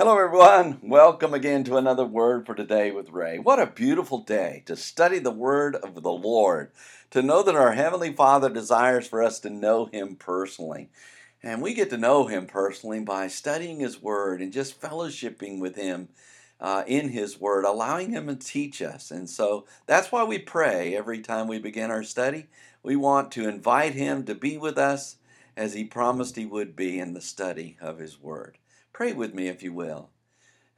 Hello, everyone. Welcome again to another Word for Today with Ray. What a beautiful day to study the Word of the Lord, to know that our Heavenly Father desires for us to know Him personally. And we get to know Him personally by studying His Word and just fellowshipping with Him uh, in His Word, allowing Him to teach us. And so that's why we pray every time we begin our study. We want to invite Him to be with us as He promised He would be in the study of His Word. Pray with me if you will.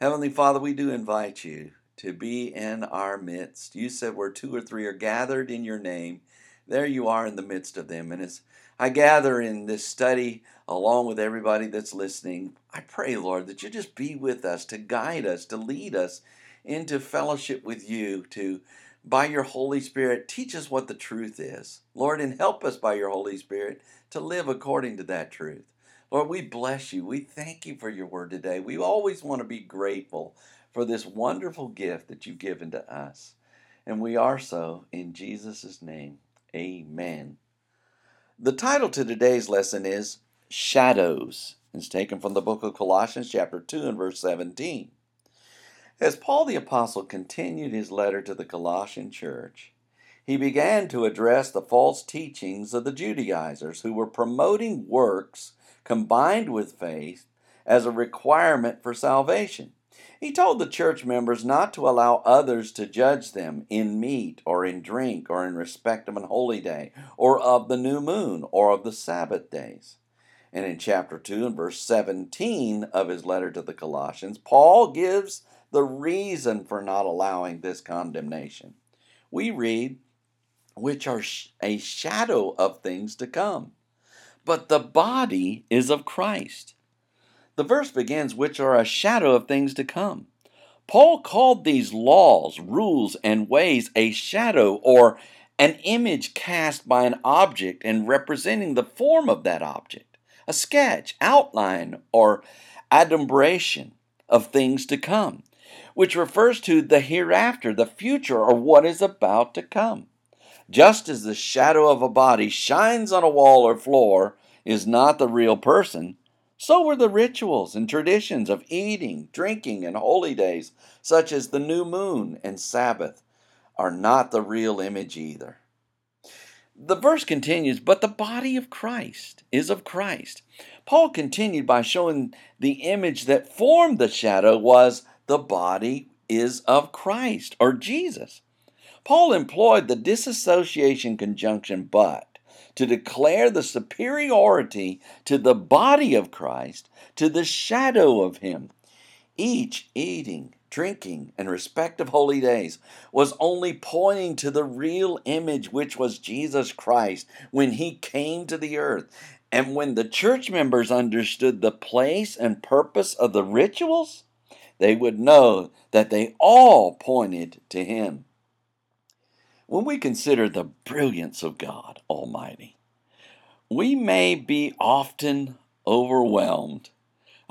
Heavenly Father, we do invite you to be in our midst. You said where two or three are gathered in your name, there you are in the midst of them. And as I gather in this study along with everybody that's listening, I pray, Lord, that you just be with us, to guide us, to lead us into fellowship with you, to by your Holy Spirit, teach us what the truth is. Lord, and help us by your Holy Spirit to live according to that truth. Lord, we bless you. We thank you for your word today. We always want to be grateful for this wonderful gift that you've given to us. And we are so in Jesus' name. Amen. The title to today's lesson is Shadows. It's taken from the book of Colossians, chapter 2, and verse 17. As Paul the Apostle continued his letter to the Colossian church, he began to address the false teachings of the Judaizers who were promoting works combined with faith as a requirement for salvation. He told the church members not to allow others to judge them in meat or in drink or in respect of an holy day or of the new moon or of the Sabbath days. And in chapter 2 and verse 17 of his letter to the Colossians, Paul gives the reason for not allowing this condemnation. We read, which are a shadow of things to come but the body is of Christ. The verse begins, which are a shadow of things to come. Paul called these laws, rules, and ways a shadow or an image cast by an object and representing the form of that object, a sketch, outline, or adumbration of things to come, which refers to the hereafter, the future, or what is about to come. Just as the shadow of a body shines on a wall or floor is not the real person, so were the rituals and traditions of eating, drinking, and holy days, such as the new moon and Sabbath, are not the real image either. The verse continues, but the body of Christ is of Christ. Paul continued by showing the image that formed the shadow was the body is of Christ or Jesus. Paul employed the disassociation conjunction but to declare the superiority to the body of Christ, to the shadow of him. Each eating, drinking, and respective holy days was only pointing to the real image which was Jesus Christ when he came to the earth. And when the church members understood the place and purpose of the rituals, they would know that they all pointed to him. When we consider the brilliance of God Almighty, we may be often overwhelmed.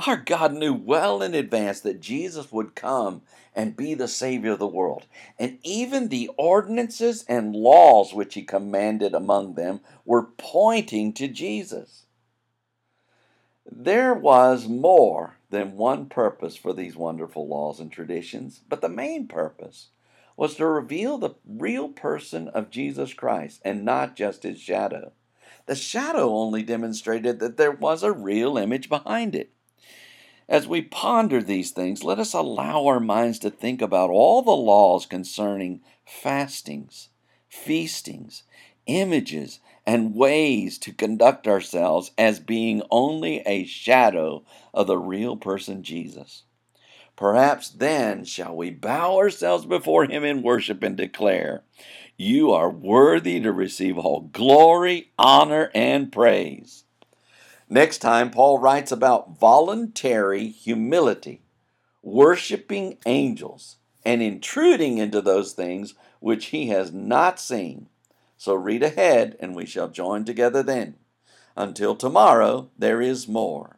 Our God knew well in advance that Jesus would come and be the Savior of the world. And even the ordinances and laws which He commanded among them were pointing to Jesus. There was more than one purpose for these wonderful laws and traditions, but the main purpose was to reveal the real person of Jesus Christ and not just his shadow. The shadow only demonstrated that there was a real image behind it. As we ponder these things, let us allow our minds to think about all the laws concerning fastings, feastings, images, and ways to conduct ourselves as being only a shadow of the real person Jesus. Perhaps then shall we bow ourselves before him in worship and declare, You are worthy to receive all glory, honor, and praise. Next time, Paul writes about voluntary humility, worshiping angels, and intruding into those things which he has not seen. So read ahead, and we shall join together then. Until tomorrow, there is more.